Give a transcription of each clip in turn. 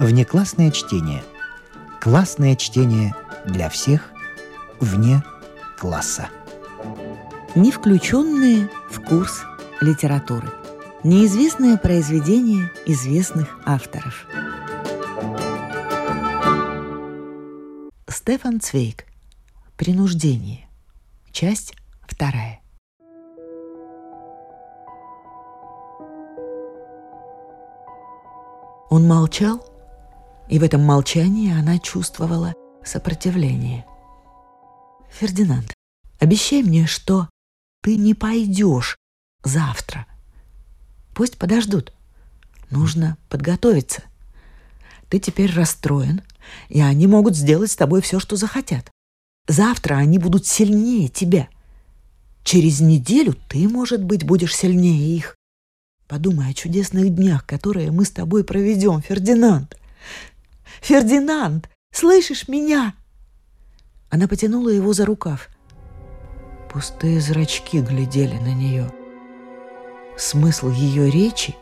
Внеклассное чтение. Классное чтение для всех вне класса. Не включенные в курс литературы. Неизвестные произведения известных авторов. Стефан Цвейк. Принуждение. Часть вторая. Он молчал, и в этом молчании она чувствовала сопротивление. «Фердинанд, обещай мне, что ты не пойдешь завтра. Пусть подождут. Нужно подготовиться. Ты теперь расстроен, и они могут сделать с тобой все, что захотят. Завтра они будут сильнее тебя. Через неделю ты, может быть, будешь сильнее их. Подумай о чудесных днях, которые мы с тобой проведем, Фердинанд. Фердинанд, слышишь меня?» Она потянула его за рукав. Пустые зрачки глядели на нее. Смысл ее речи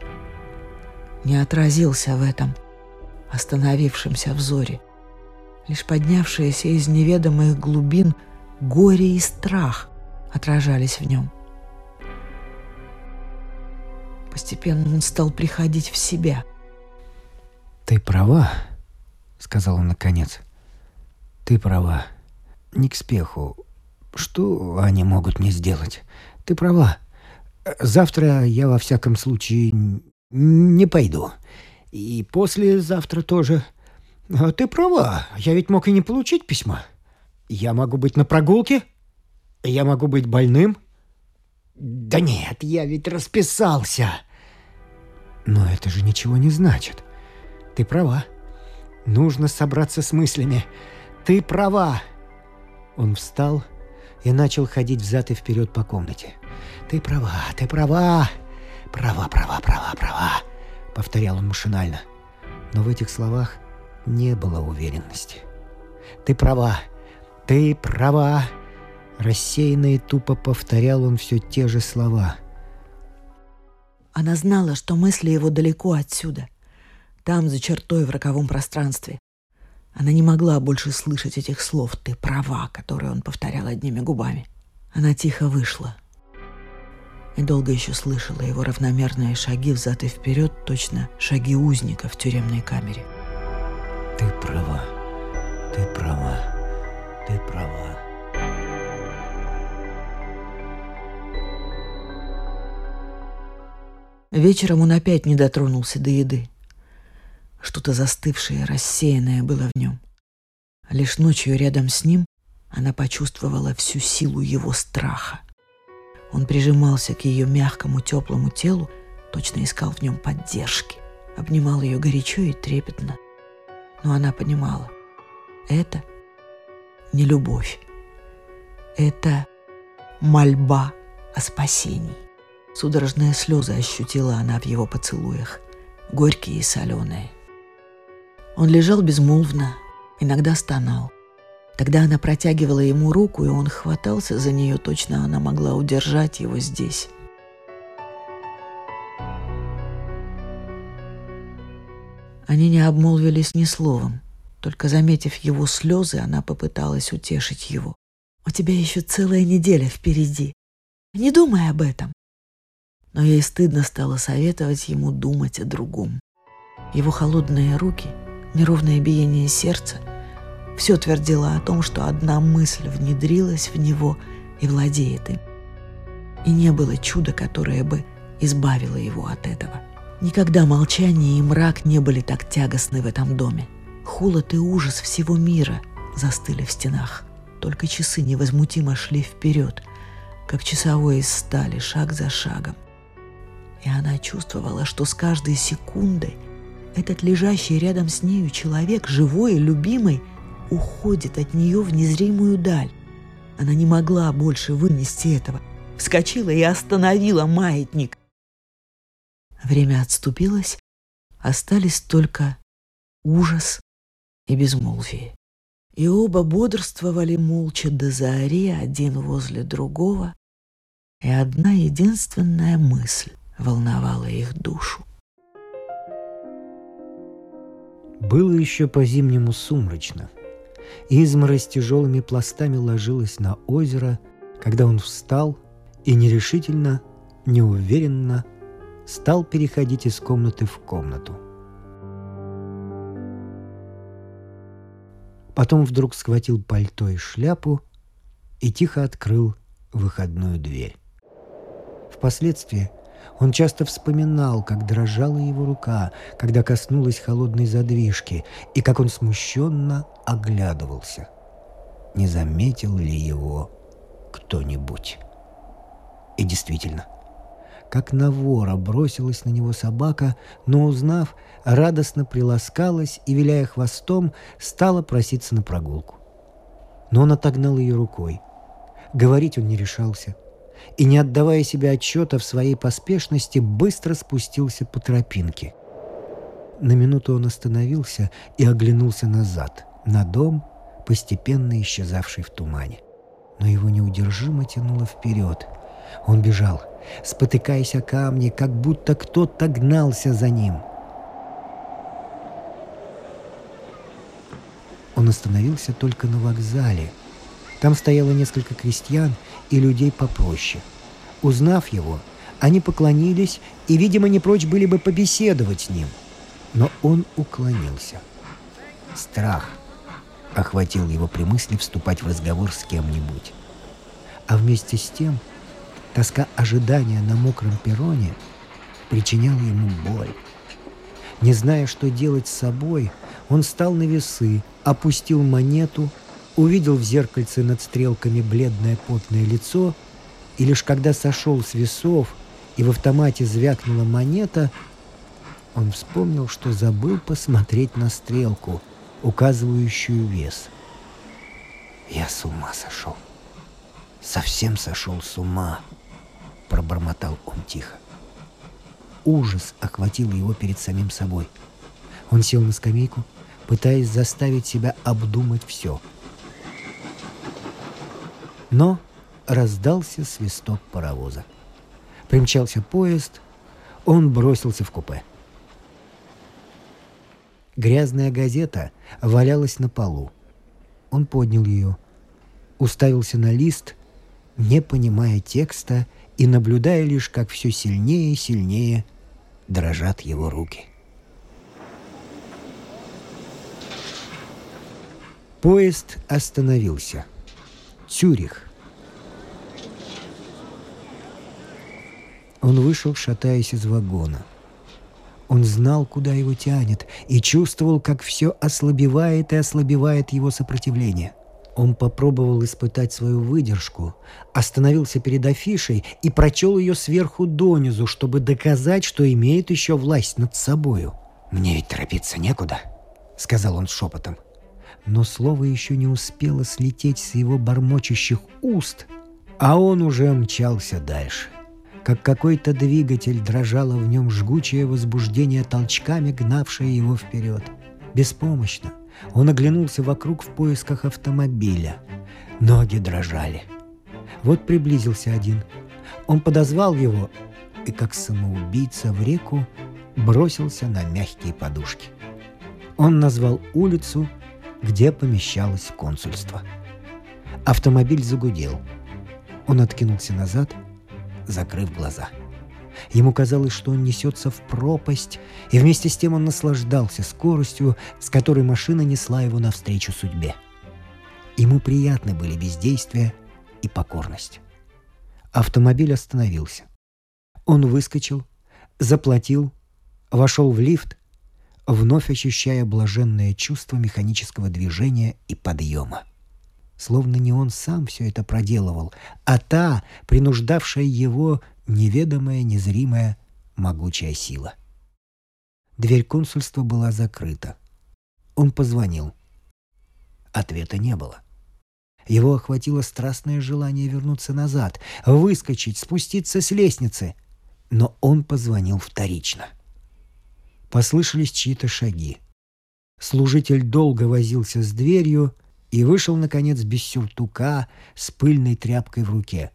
не отразился в этом остановившемся взоре. Лишь поднявшиеся из неведомых глубин горе и страх отражались в нем. Постепенно он стал приходить в себя. «Ты права», — сказал он наконец. «Ты права. Не к спеху. Что они могут мне сделать? Ты права. Завтра я во всяком случае не пойду. И послезавтра тоже. А ты права. Я ведь мог и не получить письма. Я могу быть на прогулке. Я могу быть больным. Да нет, я ведь расписался. Но это же ничего не значит. Ты права. Нужно собраться с мыслями. Ты права. Он встал и начал ходить взад и вперед по комнате. Ты права, ты права. Права, права, права, права. Повторял он машинально. Но в этих словах не было уверенности. Ты права, ты права. Рассеянно и тупо повторял он все те же слова. Она знала, что мысли его далеко отсюда — там, за чертой в роковом пространстве. Она не могла больше слышать этих слов «ты права», которые он повторял одними губами. Она тихо вышла и долго еще слышала его равномерные шаги взад и вперед, точно шаги узника в тюремной камере. «Ты права, ты права, ты права», Вечером он опять не дотронулся до еды. Что-то застывшее, рассеянное было в нем. Лишь ночью рядом с ним она почувствовала всю силу его страха. Он прижимался к ее мягкому теплому телу, точно искал в нем поддержки, обнимал ее горячо и трепетно. Но она понимала, это не любовь, это мольба о спасении. Судорожные слезы ощутила она в его поцелуях, горькие и соленые. Он лежал безмолвно, иногда стонал. Тогда она протягивала ему руку, и он хватался за нее, точно она могла удержать его здесь. Они не обмолвились ни словом. Только заметив его слезы, она попыталась утешить его. «У тебя еще целая неделя впереди. Не думай об этом». Но ей стыдно стало советовать ему думать о другом. Его холодные руки — неровное биение сердца, все твердило о том, что одна мысль внедрилась в него и владеет им. И не было чуда, которое бы избавило его от этого. Никогда молчание и мрак не были так тягостны в этом доме. Холод и ужас всего мира застыли в стенах. Только часы невозмутимо шли вперед, как часовой из стали, шаг за шагом. И она чувствовала, что с каждой секундой – этот лежащий рядом с нею человек, живой и любимый, уходит от нее в незримую даль. Она не могла больше вынести этого. Вскочила и остановила маятник. Время отступилось, остались только ужас и безмолвие. И оба бодрствовали молча до зари один возле другого, и одна единственная мысль волновала их душу. Было еще по-зимнему сумрачно. Изморозь тяжелыми пластами ложилась на озеро, когда он встал и нерешительно, неуверенно стал переходить из комнаты в комнату. Потом вдруг схватил пальто и шляпу и тихо открыл выходную дверь. Впоследствии он часто вспоминал, как дрожала его рука, когда коснулась холодной задвижки, и как он смущенно оглядывался. Не заметил ли его кто-нибудь? И действительно, как на вора бросилась на него собака, но, узнав, радостно приласкалась и, виляя хвостом, стала проситься на прогулку. Но он отогнал ее рукой. Говорить он не решался – и, не отдавая себе отчета в своей поспешности, быстро спустился по тропинке. На минуту он остановился и оглянулся назад, на дом, постепенно исчезавший в тумане. Но его неудержимо тянуло вперед. Он бежал, спотыкаясь о камни, как будто кто-то гнался за ним. Он остановился только на вокзале. Там стояло несколько крестьян и людей попроще. Узнав его, они поклонились и, видимо, не прочь были бы побеседовать с ним. Но он уклонился. Страх охватил его при мысли вступать в разговор с кем-нибудь. А вместе с тем тоска ожидания на мокром перроне причиняла ему боль. Не зная, что делать с собой, он встал на весы, опустил монету увидел в зеркальце над стрелками бледное потное лицо, и лишь когда сошел с весов и в автомате звякнула монета, он вспомнил, что забыл посмотреть на стрелку, указывающую вес. «Я с ума сошел. Совсем сошел с ума», — пробормотал он тихо. Ужас охватил его перед самим собой. Он сел на скамейку, пытаясь заставить себя обдумать все — но раздался свисток паровоза. Примчался поезд, он бросился в купе. Грязная газета валялась на полу. Он поднял ее, уставился на лист, не понимая текста и наблюдая лишь, как все сильнее и сильнее дрожат его руки. Поезд остановился – Цюрих. Он вышел, шатаясь из вагона. Он знал, куда его тянет, и чувствовал, как все ослабевает и ослабевает его сопротивление. Он попробовал испытать свою выдержку, остановился перед афишей и прочел ее сверху донизу, чтобы доказать, что имеет еще власть над собою. «Мне ведь торопиться некуда», — сказал он шепотом но слово еще не успело слететь с его бормочущих уст, а он уже мчался дальше. Как какой-то двигатель дрожало в нем жгучее возбуждение толчками, гнавшее его вперед. Беспомощно он оглянулся вокруг в поисках автомобиля. Ноги дрожали. Вот приблизился один. Он подозвал его и, как самоубийца в реку, бросился на мягкие подушки. Он назвал улицу где помещалось консульство. Автомобиль загудел. Он откинулся назад, закрыв глаза. Ему казалось, что он несется в пропасть, и вместе с тем он наслаждался скоростью, с которой машина несла его навстречу судьбе. Ему приятны были бездействие и покорность. Автомобиль остановился. Он выскочил, заплатил, вошел в лифт вновь ощущая блаженное чувство механического движения и подъема. Словно не он сам все это проделывал, а та, принуждавшая его неведомая, незримая, могучая сила. Дверь консульства была закрыта. Он позвонил. Ответа не было. Его охватило страстное желание вернуться назад, выскочить, спуститься с лестницы. Но он позвонил вторично — Послышались чьи-то шаги. Служитель долго возился с дверью и вышел, наконец, без сюртука, с пыльной тряпкой в руке.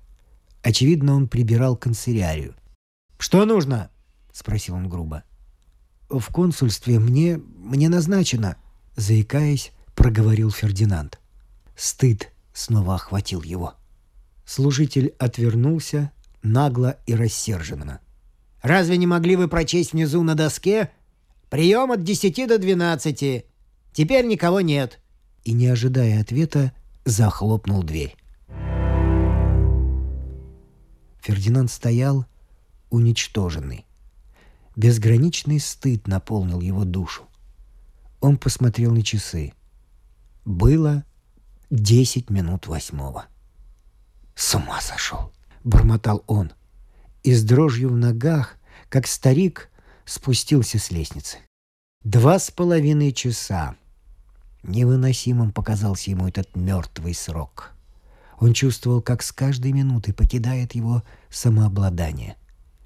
Очевидно, он прибирал канцелярию. «Что нужно?» — спросил он грубо. в консульстве мне... мне назначено», — заикаясь, проговорил Фердинанд. Стыд снова охватил его. Служитель отвернулся нагло и рассерженно. «Разве не могли вы прочесть внизу на доске? Прием от десяти до двенадцати. Теперь никого нет». И, не ожидая ответа, захлопнул дверь. Фердинанд стоял, уничтоженный. Безграничный стыд наполнил его душу. Он посмотрел на часы. Было десять минут восьмого. «С ума сошел!» — бормотал он. И с дрожью в ногах, как старик, спустился с лестницы. Два с половиной часа. Невыносимым показался ему этот мертвый срок. Он чувствовал, как с каждой минутой покидает его самообладание.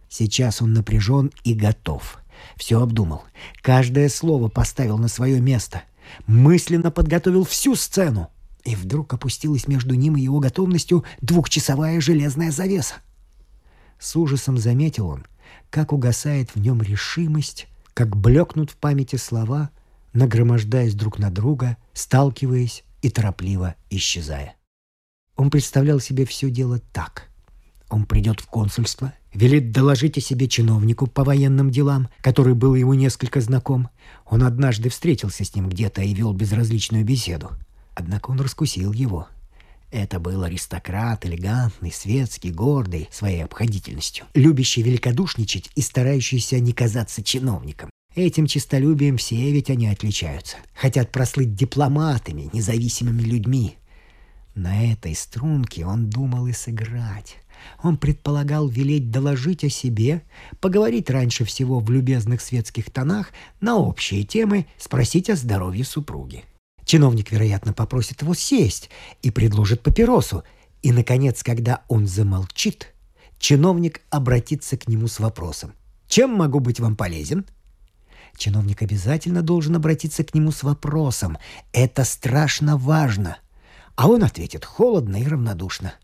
Сейчас он напряжен и готов. Все обдумал. Каждое слово поставил на свое место. Мысленно подготовил всю сцену. И вдруг опустилась между ним и его готовностью двухчасовая железная завеса. С ужасом заметил он, как угасает в нем решимость, как блекнут в памяти слова, нагромождаясь друг на друга, сталкиваясь и торопливо исчезая. Он представлял себе все дело так. Он придет в консульство, велит доложить о себе чиновнику по военным делам, который был ему несколько знаком. Он однажды встретился с ним где-то и вел безразличную беседу. Однако он раскусил его. Это был аристократ, элегантный, светский, гордый своей обходительностью, любящий великодушничать и старающийся не казаться чиновником. Этим честолюбием все ведь они отличаются. Хотят прослыть дипломатами, независимыми людьми. На этой струнке он думал и сыграть. Он предполагал велеть доложить о себе, поговорить раньше всего в любезных светских тонах на общие темы, спросить о здоровье супруги. Чиновник, вероятно, попросит его сесть и предложит папиросу. И, наконец, когда он замолчит, чиновник обратится к нему с вопросом. «Чем могу быть вам полезен?» Чиновник обязательно должен обратиться к нему с вопросом. Это страшно важно – а он ответит холодно и равнодушно.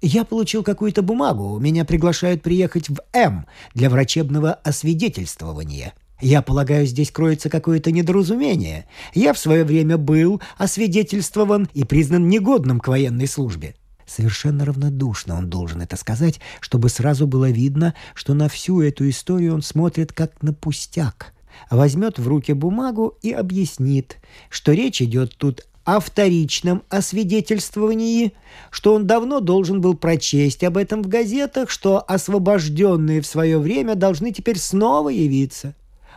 «Я получил какую-то бумагу. Меня приглашают приехать в М для врачебного освидетельствования. Я полагаю, здесь кроется какое-то недоразумение. Я в свое время был освидетельствован и признан негодным к военной службе». Совершенно равнодушно он должен это сказать, чтобы сразу было видно, что на всю эту историю он смотрит как на пустяк. Возьмет в руки бумагу и объяснит, что речь идет тут о вторичном освидетельствовании, что он давно должен был прочесть об этом в газетах, что освобожденные в свое время должны теперь снова явиться.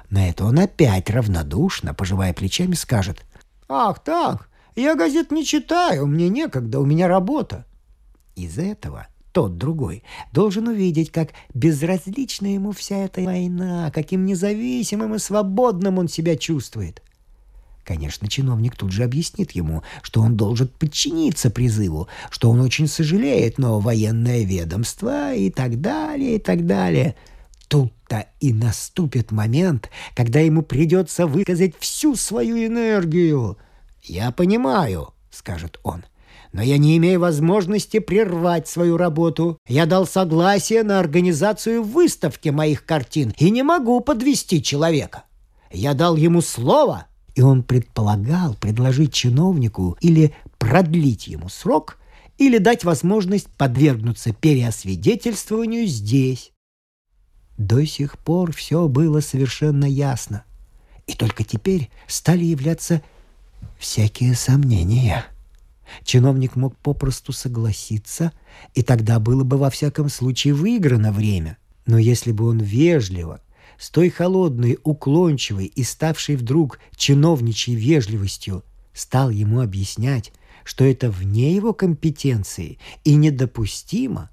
На это он опять равнодушно, пожимая плечами, скажет «Ах так, я газет не читаю, мне некогда, у меня работа». Из этого тот другой должен увидеть, как безразлична ему вся эта война, каким независимым и свободным он себя чувствует. Конечно, чиновник тут же объяснит ему, что он должен подчиниться призыву, что он очень сожалеет, но военное ведомство и так далее, и так далее. Тут-то и наступит момент, когда ему придется выказать всю свою энергию. «Я понимаю», — скажет он, — «но я не имею возможности прервать свою работу. Я дал согласие на организацию выставки моих картин и не могу подвести человека. Я дал ему слово, и он предполагал предложить чиновнику или продлить ему срок, или дать возможность подвергнуться переосвидетельствованию здесь. До сих пор все было совершенно ясно, и только теперь стали являться всякие сомнения. Чиновник мог попросту согласиться, и тогда было бы во всяком случае выиграно время. Но если бы он вежливо с той холодной, уклончивой и ставшей вдруг чиновничьей вежливостью стал ему объяснять, что это вне его компетенции и недопустимо,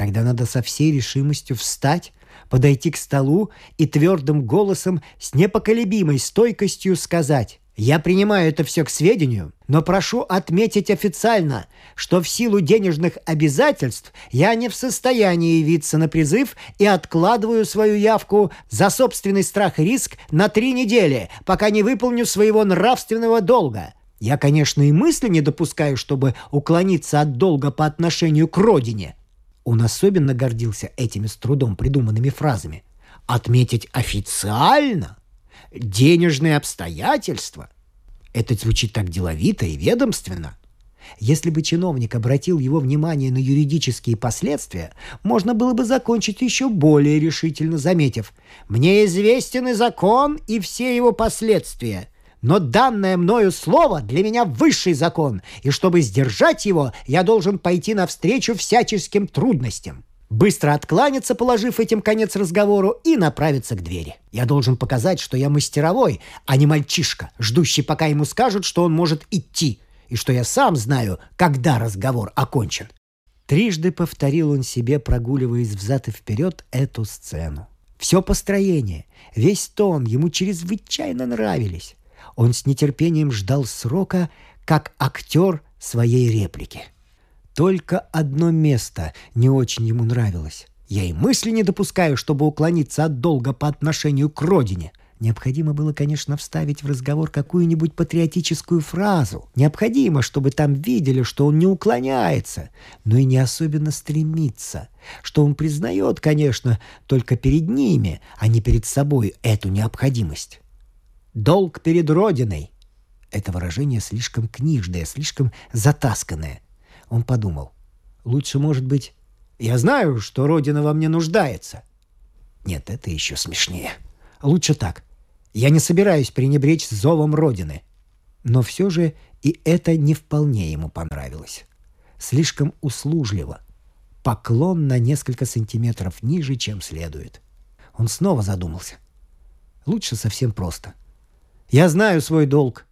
тогда надо со всей решимостью встать, подойти к столу и твердым голосом с непоколебимой стойкостью сказать я принимаю это все к сведению, но прошу отметить официально, что в силу денежных обязательств я не в состоянии явиться на призыв и откладываю свою явку за собственный страх и риск на три недели, пока не выполню своего нравственного долга. Я, конечно, и мысли не допускаю, чтобы уклониться от долга по отношению к родине. Он особенно гордился этими с трудом придуманными фразами – отметить официально денежные обстоятельства. Это звучит так деловито и ведомственно. Если бы чиновник обратил его внимание на юридические последствия, можно было бы закончить еще более решительно, заметив «Мне известен и закон, и все его последствия. Но данное мною слово для меня высший закон, и чтобы сдержать его, я должен пойти навстречу всяческим трудностям» быстро откланяться, положив этим конец разговору, и направиться к двери. Я должен показать, что я мастеровой, а не мальчишка, ждущий, пока ему скажут, что он может идти, и что я сам знаю, когда разговор окончен. Трижды повторил он себе, прогуливаясь взад и вперед, эту сцену. Все построение, весь тон ему чрезвычайно нравились. Он с нетерпением ждал срока, как актер своей реплики. Только одно место не очень ему нравилось. Я и мысли не допускаю, чтобы уклониться от долга по отношению к родине. Необходимо было, конечно, вставить в разговор какую-нибудь патриотическую фразу. Необходимо, чтобы там видели, что он не уклоняется, но и не особенно стремится. Что он признает, конечно, только перед ними, а не перед собой эту необходимость. «Долг перед Родиной» — это выражение слишком книжное, слишком затасканное. Он подумал. «Лучше, может быть, я знаю, что Родина во мне нуждается». Нет, это еще смешнее. Лучше так. Я не собираюсь пренебречь зовом Родины. Но все же и это не вполне ему понравилось. Слишком услужливо. Поклон на несколько сантиметров ниже, чем следует. Он снова задумался. Лучше совсем просто. Я знаю свой долг.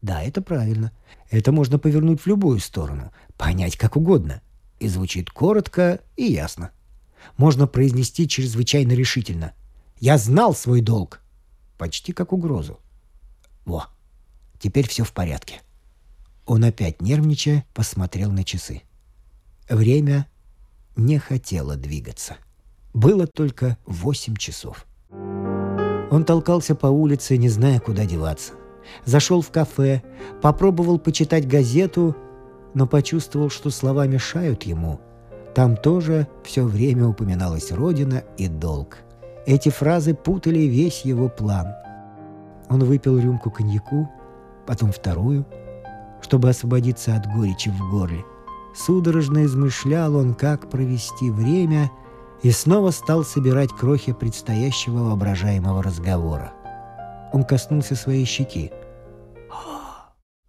Да, это правильно. Это можно повернуть в любую сторону, понять как угодно. И звучит коротко и ясно. Можно произнести чрезвычайно решительно. Я знал свой долг почти как угрозу. Во, теперь все в порядке. Он опять нервничая посмотрел на часы. Время не хотело двигаться. Было только восемь часов. Он толкался по улице, не зная, куда деваться. Зашел в кафе, попробовал почитать газету, но почувствовал, что слова мешают ему. Там тоже все время упоминалась Родина и долг. Эти фразы путали весь его план. Он выпил рюмку коньяку, потом вторую, чтобы освободиться от горечи в горле. Судорожно измышлял он, как провести время, и снова стал собирать крохи предстоящего воображаемого разговора. Он коснулся своей щеки.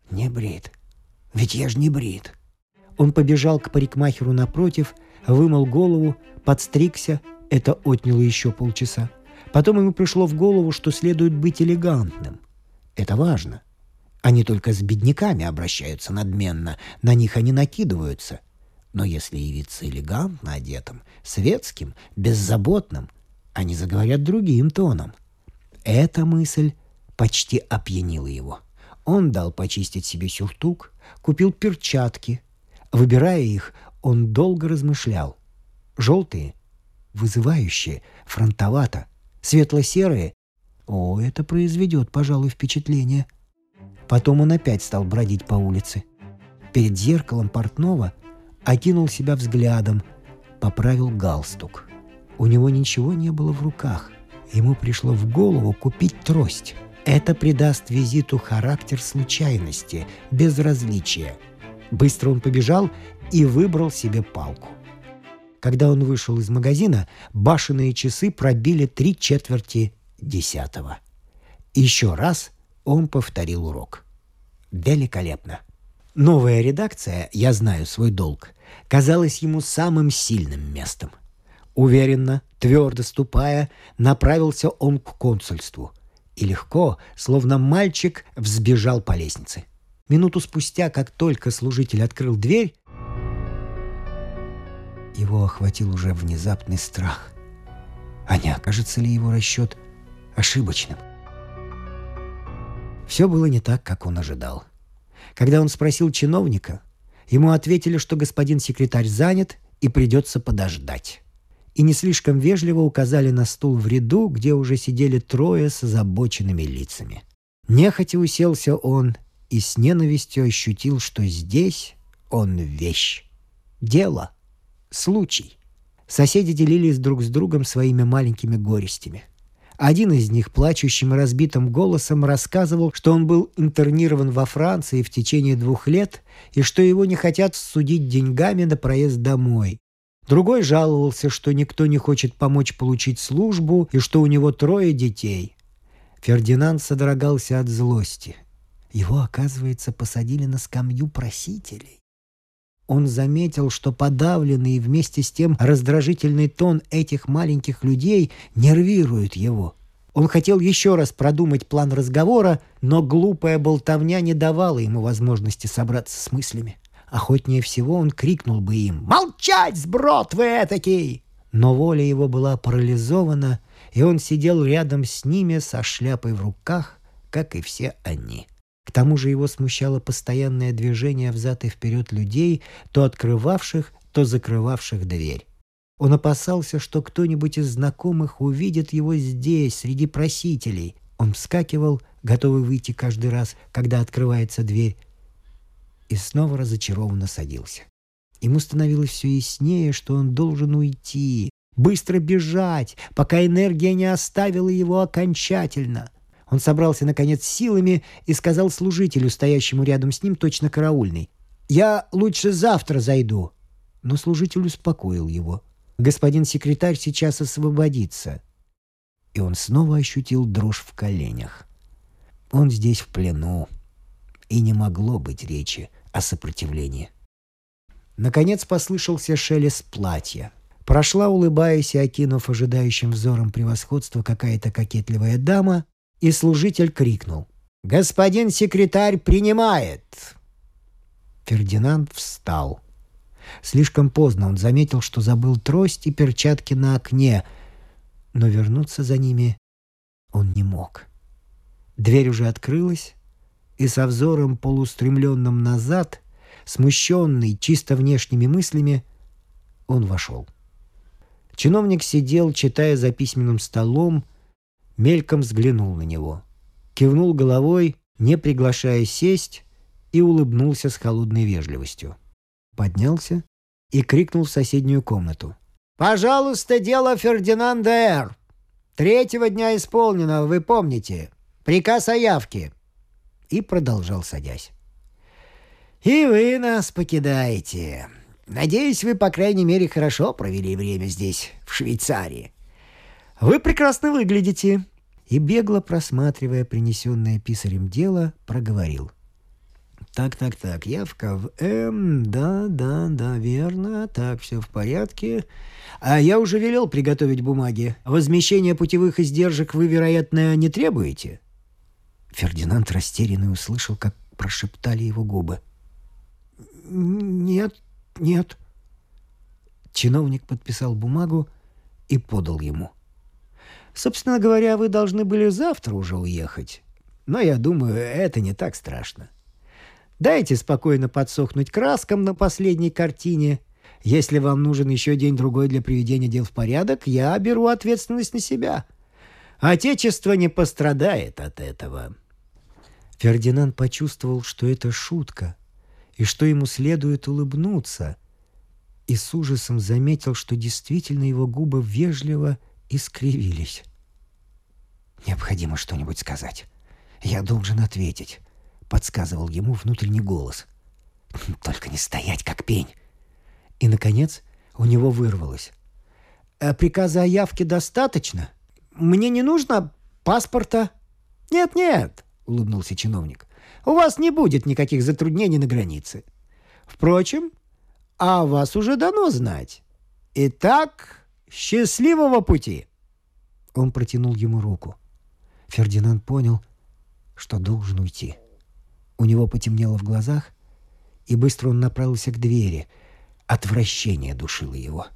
«Не брит. Ведь я ж не брит». Он побежал к парикмахеру напротив, вымыл голову, подстригся это отняло еще полчаса. Потом ему пришло в голову, что следует быть элегантным. Это важно. Они только с бедняками обращаются надменно, на них они накидываются. Но если явиться элегантно одетым, светским, беззаботным, они заговорят другим тоном. Эта мысль почти опьянила его. Он дал почистить себе сюртук, купил перчатки. Выбирая их, он долго размышлял. Желтые вызывающие, фронтовато, светло-серые. О, это произведет, пожалуй, впечатление. Потом он опять стал бродить по улице. Перед зеркалом портного окинул себя взглядом, поправил галстук. У него ничего не было в руках. Ему пришло в голову купить трость. Это придаст визиту характер случайности, безразличия. Быстро он побежал и выбрал себе палку. Когда он вышел из магазина, башенные часы пробили три четверти десятого. Еще раз он повторил урок. Великолепно. Новая редакция «Я знаю свой долг» казалась ему самым сильным местом. Уверенно, твердо ступая, направился он к консульству. И легко, словно мальчик, взбежал по лестнице. Минуту спустя, как только служитель открыл дверь, его охватил уже внезапный страх. А не окажется ли его расчет ошибочным? Все было не так, как он ожидал. Когда он спросил чиновника, ему ответили, что господин секретарь занят и придется подождать. И не слишком вежливо указали на стул в ряду, где уже сидели трое с озабоченными лицами. Нехотя уселся он и с ненавистью ощутил, что здесь он вещь. Дело — случай. Соседи делились друг с другом своими маленькими горестями. Один из них плачущим и разбитым голосом рассказывал, что он был интернирован во Франции в течение двух лет и что его не хотят судить деньгами на проезд домой. Другой жаловался, что никто не хочет помочь получить службу и что у него трое детей. Фердинанд содрогался от злости. Его, оказывается, посадили на скамью просителей. Он заметил, что подавленный и вместе с тем раздражительный тон этих маленьких людей нервирует его. Он хотел еще раз продумать план разговора, но глупая болтовня не давала ему возможности собраться с мыслями. Охотнее всего он крикнул бы им «Молчать, сброд вы этакий!» Но воля его была парализована, и он сидел рядом с ними со шляпой в руках, как и все они. К тому же его смущало постоянное движение взад и вперед людей, то открывавших, то закрывавших дверь. Он опасался, что кто-нибудь из знакомых увидит его здесь, среди просителей. Он вскакивал, готовый выйти каждый раз, когда открывается дверь, и снова разочарованно садился. Ему становилось все яснее, что он должен уйти, быстро бежать, пока энергия не оставила его окончательно. Он собрался, наконец, силами и сказал служителю, стоящему рядом с ним, точно караульный. «Я лучше завтра зайду». Но служитель успокоил его. «Господин секретарь сейчас освободится». И он снова ощутил дрожь в коленях. Он здесь в плену, и не могло быть речи о сопротивлении. Наконец послышался шелест платья. Прошла, улыбаясь и окинув ожидающим взором превосходства какая-то кокетливая дама, и служитель крикнул. «Господин секретарь принимает!» Фердинанд встал. Слишком поздно он заметил, что забыл трость и перчатки на окне, но вернуться за ними он не мог. Дверь уже открылась, и со взором полустремленным назад, смущенный чисто внешними мыслями, он вошел. Чиновник сидел, читая за письменным столом, мельком взглянул на него, кивнул головой, не приглашая сесть, и улыбнулся с холодной вежливостью. Поднялся и крикнул в соседнюю комнату. «Пожалуйста, дело Фердинанда Р. Третьего дня исполнено, вы помните. Приказ о явке». И продолжал, садясь. «И вы нас покидаете. Надеюсь, вы, по крайней мере, хорошо провели время здесь, в Швейцарии. Вы прекрасно выглядите!» И бегло просматривая принесенное писарем дело, проговорил. «Так, так, так, явка в М, да, да, да, верно, так, все в порядке. А я уже велел приготовить бумаги. Возмещение путевых издержек вы, вероятно, не требуете?» Фердинанд растерянный услышал, как прошептали его губы. «Нет, нет». Чиновник подписал бумагу и подал ему. Собственно говоря, вы должны были завтра уже уехать. Но я думаю, это не так страшно. Дайте спокойно подсохнуть краскам на последней картине. Если вам нужен еще день-другой для приведения дел в порядок, я беру ответственность на себя. Отечество не пострадает от этого». Фердинанд почувствовал, что это шутка, и что ему следует улыбнуться, и с ужасом заметил, что действительно его губы вежливо искривились. «Необходимо что-нибудь сказать. Я должен ответить», — подсказывал ему внутренний голос. «Только не стоять, как пень». И, наконец, у него вырвалось. «А приказа о явке достаточно? Мне не нужно паспорта?» «Нет-нет», — улыбнулся чиновник. «У вас не будет никаких затруднений на границе. Впрочем, а вас уже дано знать. Итак, счастливого пути!» Он протянул ему руку. Фердинанд понял, что должен уйти. У него потемнело в глазах, и быстро он направился к двери. Отвращение душило его.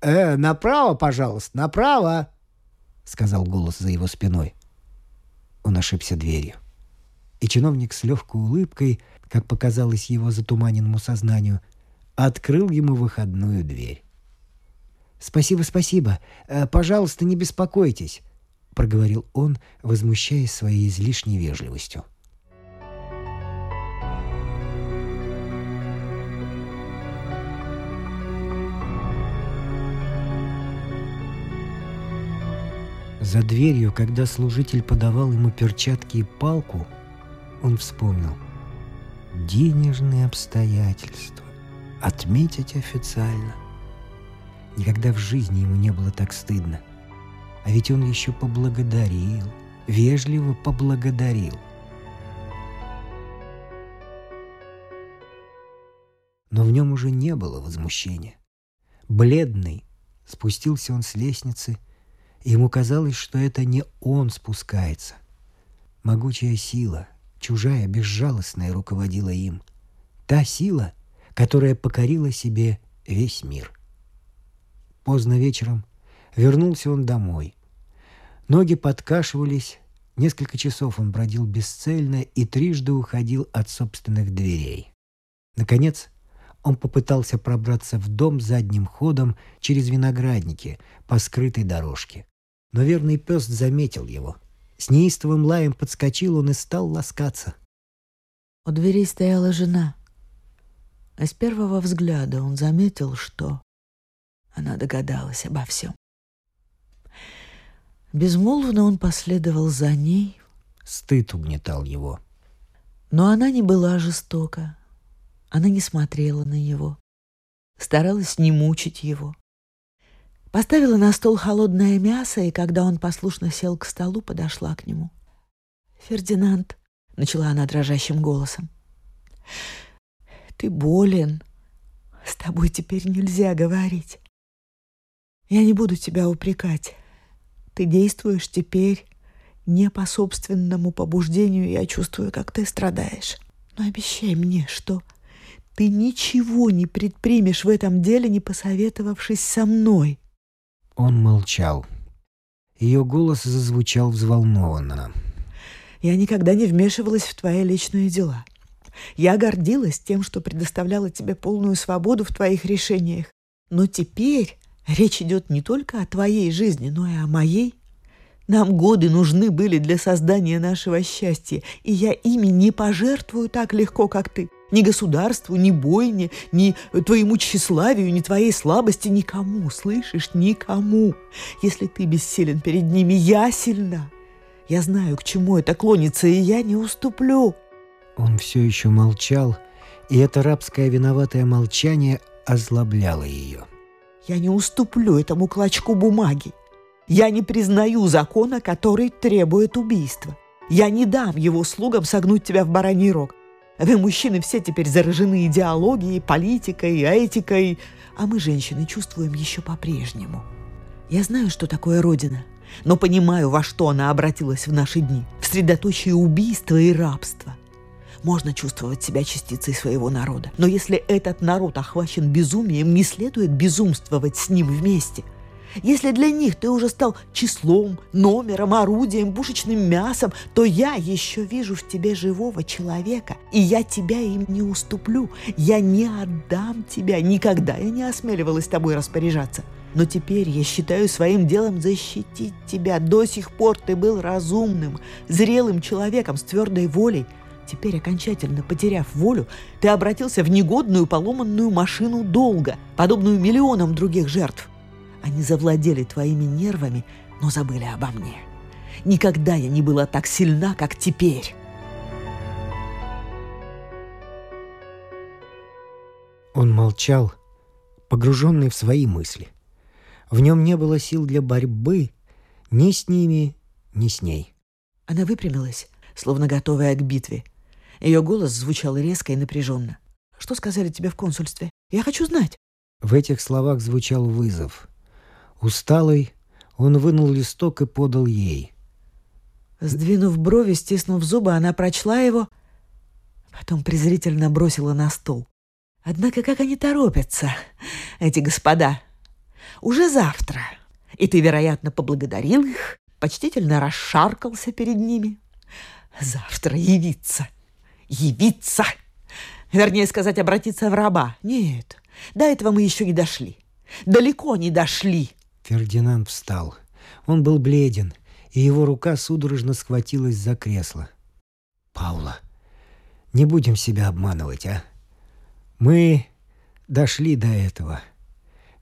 «Э, направо, пожалуйста, направо!» — сказал голос за его спиной. Он ошибся дверью. И чиновник с легкой улыбкой, как показалось его затуманенному сознанию, открыл ему выходную дверь. «Спасибо, спасибо. Э, пожалуйста, не беспокойтесь», — проговорил он, возмущаясь своей излишней вежливостью. За дверью, когда служитель подавал ему перчатки и палку, он вспомнил. Денежные обстоятельства. Отметить официально – Никогда в жизни ему не было так стыдно. А ведь он еще поблагодарил, вежливо поблагодарил. Но в нем уже не было возмущения. Бледный, спустился он с лестницы, и ему казалось, что это не он спускается. Могучая сила, чужая, безжалостная, руководила им. Та сила, которая покорила себе весь мир. Поздно вечером вернулся он домой. Ноги подкашивались, несколько часов он бродил бесцельно и трижды уходил от собственных дверей. Наконец, он попытался пробраться в дом задним ходом через виноградники по скрытой дорожке. Но верный пес заметил его. С неистовым лаем подскочил он и стал ласкаться. У дверей стояла жена. А с первого взгляда он заметил, что она догадалась обо всем. Безмолвно он последовал за ней. Стыд угнетал его. Но она не была жестока. Она не смотрела на него, старалась не мучить его. Поставила на стол холодное мясо, и когда он послушно сел к столу, подошла к нему. «Фердинанд», — начала она дрожащим голосом, — «ты болен. С тобой теперь нельзя говорить. Я не буду тебя упрекать. Ты действуешь теперь не по собственному побуждению, я чувствую, как ты страдаешь. Но обещай мне, что ты ничего не предпримешь в этом деле, не посоветовавшись со мной. Он молчал. Ее голос зазвучал взволнованно. Я никогда не вмешивалась в твои личные дела. Я гордилась тем, что предоставляла тебе полную свободу в твоих решениях. Но теперь речь идет не только о твоей жизни, но и о моей. Нам годы нужны были для создания нашего счастья, и я ими не пожертвую так легко, как ты. Ни государству, ни бойне, ни твоему тщеславию, ни твоей слабости, никому, слышишь, никому. Если ты бессилен перед ними, я сильна. Я знаю, к чему это клонится, и я не уступлю». Он все еще молчал, и это рабское виноватое молчание озлобляло ее. «Я не уступлю этому клочку бумаги. Я не признаю закона, который требует убийства. Я не дам его слугам согнуть тебя в бараний рог. Вы, мужчины, все теперь заражены идеологией, политикой, этикой, а мы, женщины, чувствуем еще по-прежнему. Я знаю, что такое Родина, но понимаю, во что она обратилась в наши дни. В средоточие убийства и рабства. Можно чувствовать себя частицей своего народа, но если этот народ охвачен безумием, не следует безумствовать с ним вместе – если для них ты уже стал числом, номером, орудием, пушечным мясом, то я еще вижу в тебе живого человека, и я тебя им не уступлю. Я не отдам тебя. Никогда я не осмеливалась тобой распоряжаться. Но теперь я считаю своим делом защитить тебя. До сих пор ты был разумным, зрелым человеком с твердой волей. Теперь, окончательно потеряв волю, ты обратился в негодную поломанную машину долга, подобную миллионам других жертв. Они завладели твоими нервами, но забыли обо мне. Никогда я не была так сильна, как теперь. Он молчал, погруженный в свои мысли. В нем не было сил для борьбы ни с ними, ни с ней. Она выпрямилась, словно готовая к битве. Ее голос звучал резко и напряженно. «Что сказали тебе в консульстве? Я хочу знать». В этих словах звучал вызов. Усталый, он вынул листок и подал ей. Сдвинув брови, стиснув зубы, она прочла его, потом презрительно бросила на стол. Однако как они торопятся, эти господа. Уже завтра. И ты, вероятно, поблагодарил их, почтительно расшаркался перед ними. Завтра явиться. Явиться! Вернее сказать, обратиться в раба. Нет, до этого мы еще не дошли. Далеко не дошли. Фердинанд встал. Он был бледен, и его рука судорожно схватилась за кресло. «Паула, не будем себя обманывать, а? Мы дошли до этого.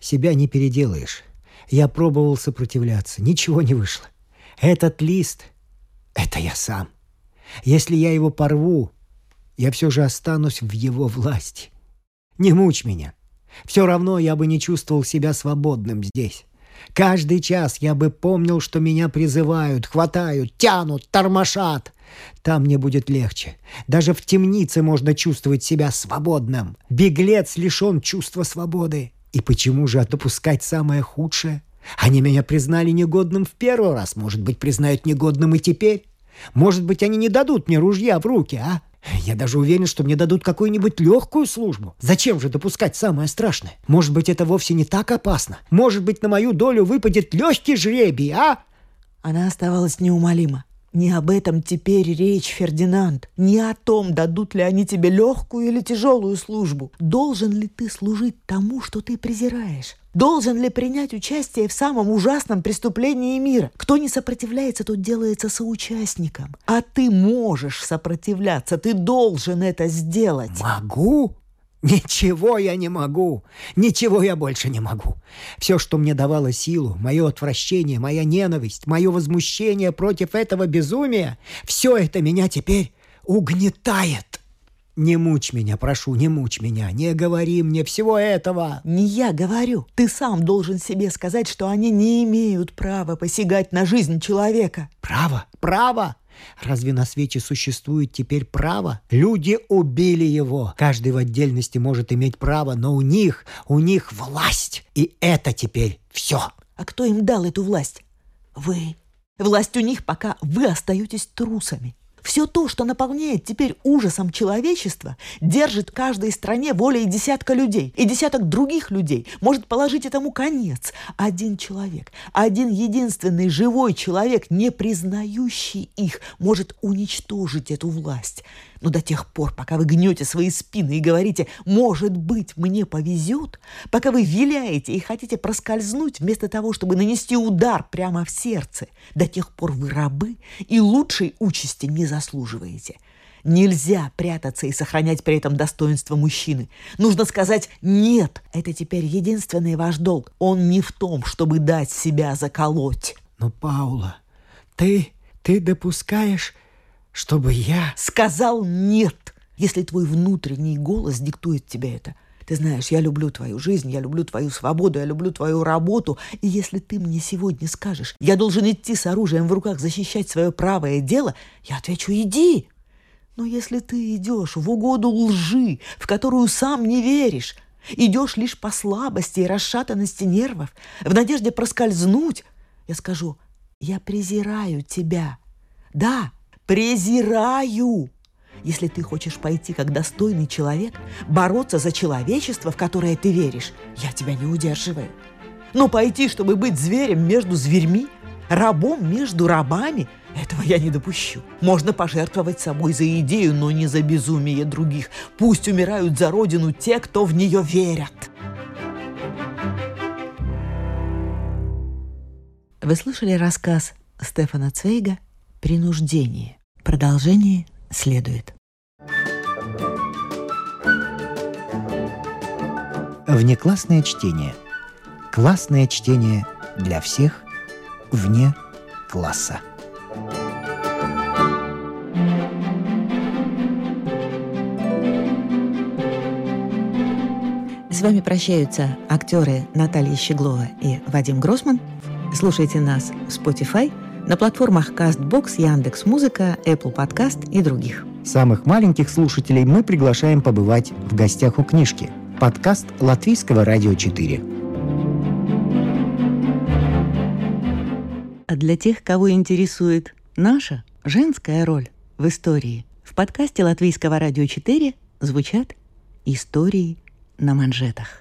Себя не переделаешь. Я пробовал сопротивляться, ничего не вышло. Этот лист — это я сам. Если я его порву, я все же останусь в его власти. Не мучь меня. Все равно я бы не чувствовал себя свободным здесь. Каждый час я бы помнил, что меня призывают, хватают, тянут, тормошат. Там мне будет легче. Даже в темнице можно чувствовать себя свободным. Беглец лишен чувства свободы. И почему же допускать самое худшее? Они меня признали негодным в первый раз, может быть, признают негодным и теперь. Может быть, они не дадут мне ружья в руки, а? Я даже уверен, что мне дадут какую-нибудь легкую службу. Зачем же допускать самое страшное? Может быть, это вовсе не так опасно? Может быть, на мою долю выпадет легкий жребий, а? Она оставалась неумолима. Не об этом теперь речь, Фердинанд. Не о том, дадут ли они тебе легкую или тяжелую службу. Должен ли ты служить тому, что ты презираешь? Должен ли принять участие в самом ужасном преступлении мира? Кто не сопротивляется, тот делается соучастником. А ты можешь сопротивляться, ты должен это сделать. Могу? Ничего я не могу. Ничего я больше не могу. Все, что мне давало силу, мое отвращение, моя ненависть, мое возмущение против этого безумия, все это меня теперь угнетает. Не мучь меня, прошу, не мучь меня, не говори мне всего этого. Не я говорю. Ты сам должен себе сказать, что они не имеют права посягать на жизнь человека. Право? Право? Разве на свете существует теперь право? Люди убили его. Каждый в отдельности может иметь право, но у них, у них власть. И это теперь все. А кто им дал эту власть? Вы. Власть у них, пока вы остаетесь трусами. Все то, что наполняет теперь ужасом человечества, держит каждой стране волей десятка людей. И десяток других людей может положить этому конец. Один человек, один единственный живой человек, не признающий их, может уничтожить эту власть. Но до тех пор, пока вы гнете свои спины и говорите «может быть, мне повезет», пока вы виляете и хотите проскользнуть вместо того, чтобы нанести удар прямо в сердце, до тех пор вы рабы и лучшей участи не заслуживаете. Нельзя прятаться и сохранять при этом достоинство мужчины. Нужно сказать «нет». Это теперь единственный ваш долг. Он не в том, чтобы дать себя заколоть. Но, Паула, ты, ты допускаешь чтобы я... Сказал нет, если твой внутренний голос диктует тебе это. Ты знаешь, я люблю твою жизнь, я люблю твою свободу, я люблю твою работу. И если ты мне сегодня скажешь, я должен идти с оружием в руках защищать свое правое дело, я отвечу «иди». Но если ты идешь в угоду лжи, в которую сам не веришь, идешь лишь по слабости и расшатанности нервов, в надежде проскользнуть, я скажу «я презираю тебя». Да, презираю. Если ты хочешь пойти как достойный человек, бороться за человечество, в которое ты веришь, я тебя не удерживаю. Но пойти, чтобы быть зверем между зверьми, рабом между рабами, этого я не допущу. Можно пожертвовать собой за идею, но не за безумие других. Пусть умирают за родину те, кто в нее верят. Вы слышали рассказ Стефана Цвейга «Принуждение». Продолжение следует. Внеклассное чтение. Классное чтение для всех вне класса. С вами прощаются актеры Наталья Щеглова и Вадим Гросман. Слушайте нас в Spotify – на платформах CastBox, Яндекс Музыка, Apple Podcast и других. Самых маленьких слушателей мы приглашаем побывать в гостях у книжки. Подкаст Латвийского радио 4. А для тех, кого интересует наша женская роль в истории, в подкасте Латвийского радио 4 звучат истории на манжетах.